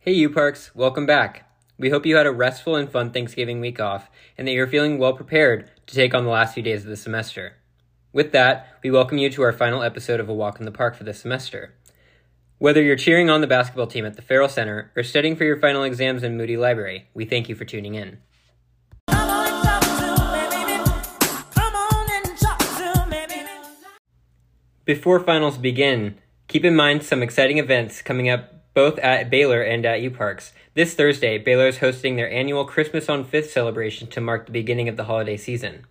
Hey, U Parks, welcome back. We hope you had a restful and fun Thanksgiving week off and that you're feeling well prepared to take on the last few days of the semester. With that, we welcome you to our final episode of A Walk in the Park for this semester. Whether you're cheering on the basketball team at the Ferrell Center or studying for your final exams in Moody Library, we thank you for tuning in. Before finals begin, keep in mind some exciting events coming up both at Baylor and at U Parks. This Thursday, Baylor is hosting their annual Christmas on 5th celebration to mark the beginning of the holiday season.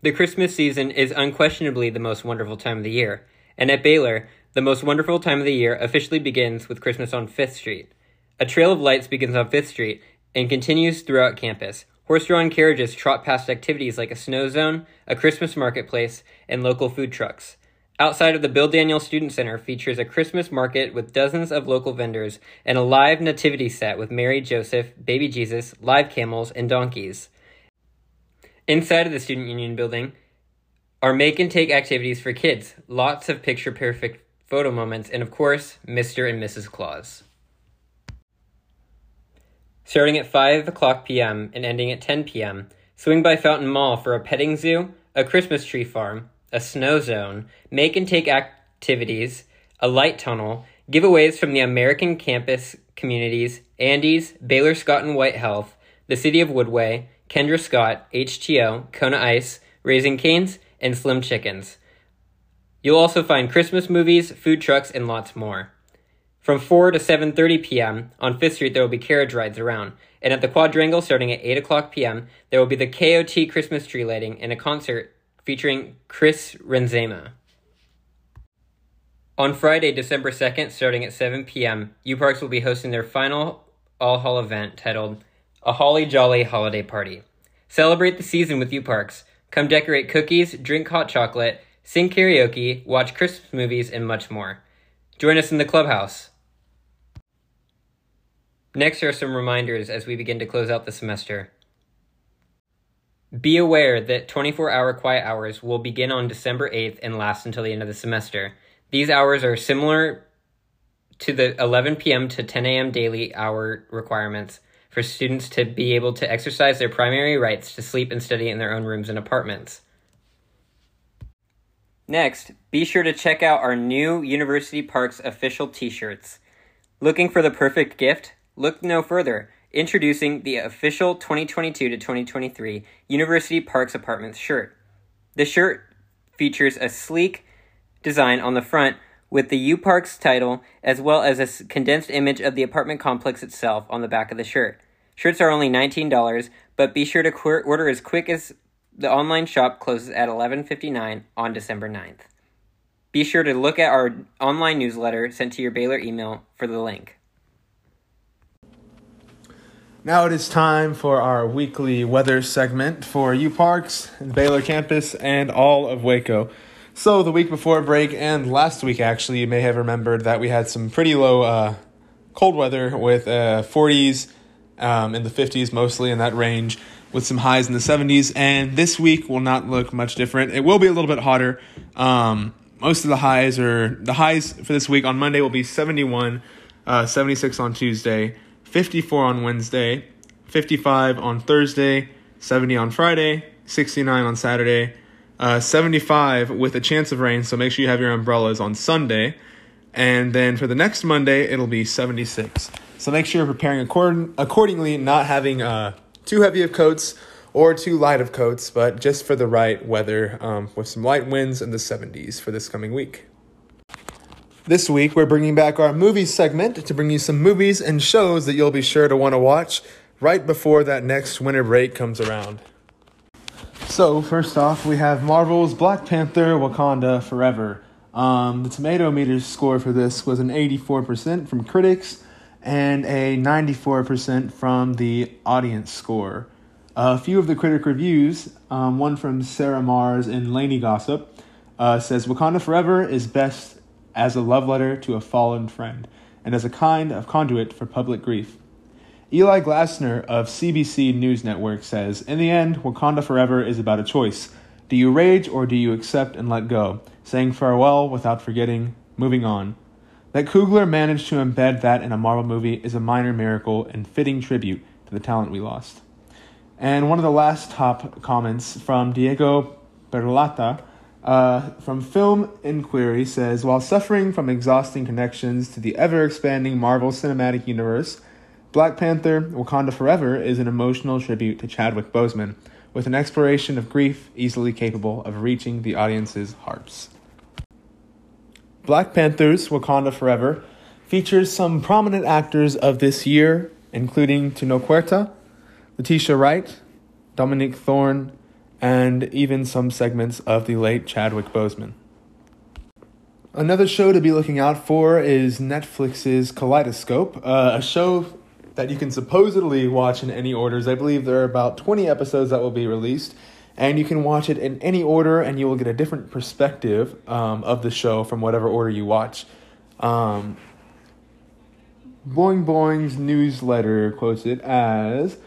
The Christmas season is unquestionably the most wonderful time of the year, and at Baylor, the most wonderful time of the year officially begins with Christmas on 5th Street. A trail of lights begins on 5th Street and continues throughout campus. Horse drawn carriages trot past activities like a snow zone, a Christmas marketplace, and local food trucks. Outside of the Bill Daniel Student Center features a Christmas market with dozens of local vendors and a live nativity set with Mary, Joseph, baby Jesus, live camels, and donkeys. Inside of the Student Union building are make and take activities for kids, lots of picture perfect photo moments, and of course, Mr. and Mrs. Claus. Starting at 5 o'clock p.m. and ending at 10 p.m., swing by Fountain Mall for a petting zoo, a Christmas tree farm, a snow zone, make and take activities, a light tunnel, giveaways from the American campus communities, Andes, Baylor Scott and White Health, the City of Woodway, Kendra Scott, HTO, Kona Ice, Raising Canes, and Slim Chickens. You'll also find Christmas movies, food trucks, and lots more. From 4 to 7.30 p.m. on 5th Street, there will be carriage rides around. And at the Quadrangle, starting at 8 o'clock p.m., there will be the KOT Christmas tree lighting and a concert featuring Chris Renzema. On Friday, December 2nd, starting at 7 p.m., U Parks will be hosting their final all hall event titled A Holly Jolly Holiday Party. Celebrate the season with U Parks. Come decorate cookies, drink hot chocolate, sing karaoke, watch Christmas movies, and much more. Join us in the clubhouse. Next are some reminders as we begin to close out the semester. Be aware that 24 hour quiet hours will begin on December 8th and last until the end of the semester. These hours are similar to the 11 p.m. to 10 a.m. daily hour requirements for students to be able to exercise their primary rights to sleep and study in their own rooms and apartments. Next, be sure to check out our new University Parks official t shirts. Looking for the perfect gift? Look no further. Introducing the official 2022 to 2023 University Parks Apartments shirt. The shirt features a sleek design on the front with the U Parks title as well as a condensed image of the apartment complex itself on the back of the shirt. Shirts are only $19, but be sure to order as quick as the online shop closes at 11:59 on December 9th. Be sure to look at our online newsletter sent to your Baylor email for the link. Now it is time for our weekly weather segment for U Parks, Baylor campus, and all of Waco. So, the week before break and last week, actually, you may have remembered that we had some pretty low uh, cold weather with uh, 40s um, in the 50s, mostly in that range, with some highs in the 70s. And this week will not look much different. It will be a little bit hotter. Um, most of the highs are the highs for this week on Monday will be 71, uh, 76 on Tuesday. 54 on Wednesday, 55 on Thursday, 70 on Friday, 69 on Saturday, uh, 75 with a chance of rain, so make sure you have your umbrellas on Sunday. And then for the next Monday, it'll be 76. So make sure you're preparing accord- accordingly, not having uh, too heavy of coats or too light of coats, but just for the right weather um, with some light winds in the 70s for this coming week. This week, we're bringing back our movie segment to bring you some movies and shows that you'll be sure to want to watch right before that next winter break comes around. So, first off, we have Marvel's Black Panther Wakanda Forever. Um, the tomato meter score for this was an 84% from critics and a 94% from the audience score. A few of the critic reviews, um, one from Sarah Marrs and Lainey Gossip, uh, says Wakanda Forever is best as a love letter to a fallen friend, and as a kind of conduit for public grief. Eli Glasner of CBC News Network says In the end, Wakanda Forever is about a choice. Do you rage or do you accept and let go, saying farewell without forgetting, moving on? That Coogler managed to embed that in a Marvel movie is a minor miracle and fitting tribute to the talent we lost. And one of the last top comments from Diego Berlata uh, from Film Inquiry says While suffering from exhausting connections to the ever expanding Marvel Cinematic Universe, Black Panther Wakanda Forever is an emotional tribute to Chadwick Boseman, with an exploration of grief easily capable of reaching the audience's hearts. Black Panther's Wakanda Forever features some prominent actors of this year, including Tenoch Huerta, Letitia Wright, Dominique Thorne, and even some segments of the late Chadwick Boseman. Another show to be looking out for is Netflix's Kaleidoscope, uh, a show that you can supposedly watch in any orders. I believe there are about 20 episodes that will be released, and you can watch it in any order, and you will get a different perspective um, of the show from whatever order you watch. Um, Boing Boing's newsletter quotes it as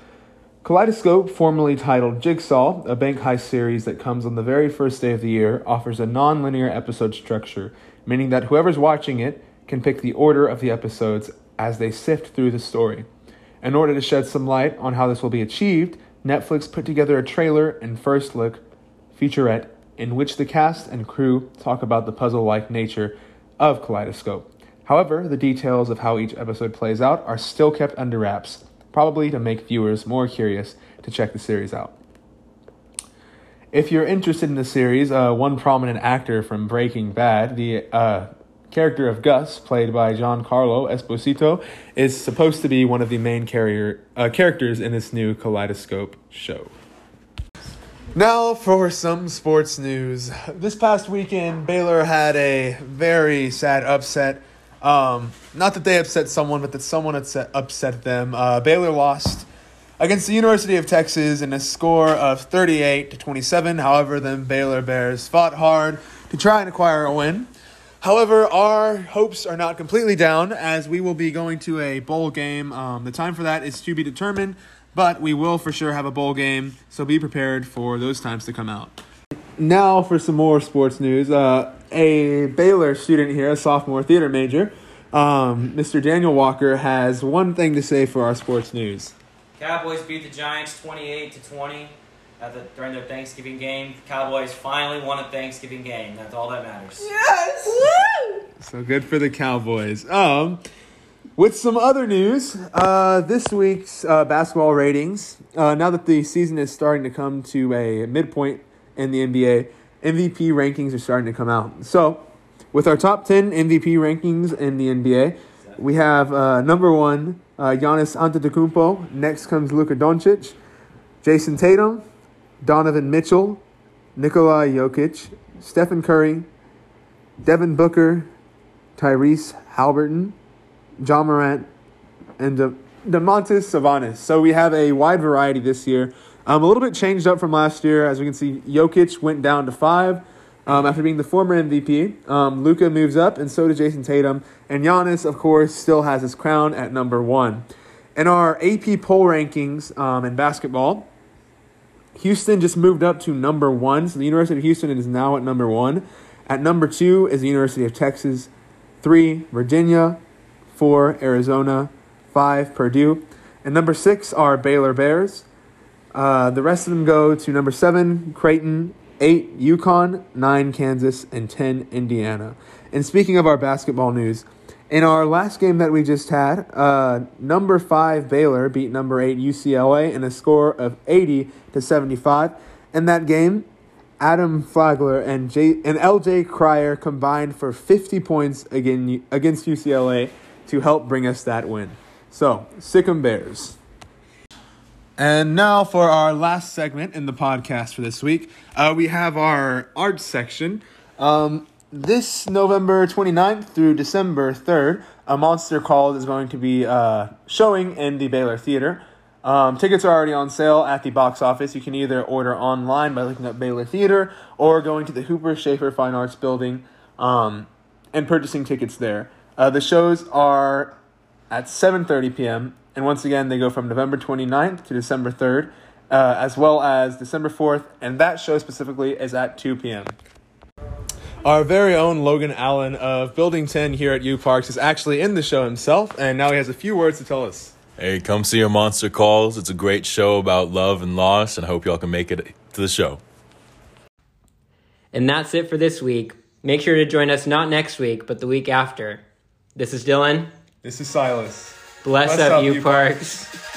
Kaleidoscope, formerly titled Jigsaw, a bank heist series that comes on the very first day of the year, offers a non linear episode structure, meaning that whoever's watching it can pick the order of the episodes as they sift through the story. In order to shed some light on how this will be achieved, Netflix put together a trailer and first look featurette in which the cast and crew talk about the puzzle like nature of Kaleidoscope. However, the details of how each episode plays out are still kept under wraps, probably to make viewers more curious to check the series out. If you're interested in the series, uh, one prominent actor from Breaking Bad, the uh, character of Gus, played by Giancarlo Esposito, is supposed to be one of the main carrier, uh, characters in this new Kaleidoscope show. Now for some sports news. This past weekend, Baylor had a very sad upset. Um, not that they upset someone, but that someone upset, upset them. Uh, Baylor lost against the University of Texas in a score of 38 to 27. However, then Baylor Bears fought hard to try and acquire a win. However, our hopes are not completely down as we will be going to a bowl game. Um, the time for that is to be determined, but we will for sure have a bowl game, so be prepared for those times to come out. Now for some more sports news. Uh, a Baylor student here, a sophomore theater major, um, Mr. Daniel Walker, has one thing to say for our sports news. Cowboys beat the Giants 28 to 20 at the, during their Thanksgiving game. The Cowboys finally won a Thanksgiving game. That's all that matters. Yes! So good for the Cowboys. Um, with some other news, uh, this week's uh, basketball ratings. Uh, now that the season is starting to come to a midpoint in the NBA, MVP rankings are starting to come out. So, with our top 10 MVP rankings in the NBA, we have uh, number one, uh, Giannis Antetokounmpo. Next comes Luka Doncic, Jayson Tatum, Donovan Mitchell, Nikola Jokic, Stephen Curry, Devin Booker, Tyrese Haliburton, John Morant, and De- Domantas Sabonis. So we have a wide variety this year. Um, a little bit changed up from last year. As we can see, Jokic went down to five um, after being the former MVP. Um, Luka moves up, and so does Jayson Tatum. And Giannis, of course, still has his crown at number one. In our AP poll rankings um, in basketball, Houston just moved up to number one. So the University of Houston is now at number one. At number two is the University of Texas. Three, Virginia. Four, Arizona. Five, Purdue. And number six are Baylor Bears. Uh, the rest of them go to number seven, Creighton. Eight, UConn. Nine, Kansas. And ten, Indiana. And speaking of our basketball news, in our last game that we just had, uh, number five Baylor beat number eight UCLA in a score of 80 to 75. In that game, Adam Flagler and J- and LJ Cryer combined for 50 points again against UCLA to help bring us that win. So, Sic 'em Bears. And now for our last segment in the podcast for this week, uh, we have our arts section. Um, this November 29th through December 3rd, A Monster Calls is going to be uh, showing in the Baylor Theater. Um, tickets are already on sale at the box office. You can either order online by looking up Baylor Theater or going to the Hooper Schaefer Fine Arts Building um, and purchasing tickets there. Uh, the shows are at 7.30 p.m. And once again, they go from November 29th to December 3rd, uh, as well as December 4th. And that show specifically is at 2 p.m. Our very own Logan Allen of Building 10 here at U Parks is actually in the show himself, and now he has a few words to tell us. Hey, come see your Monster Calls. It's a great show about love and loss, and I hope y'all can make it to the show. And that's it for this week. Make sure to join us not next week, but the week after. This is Dylan. This is Silas. Bless, Bless up, up, you you parks. Parks.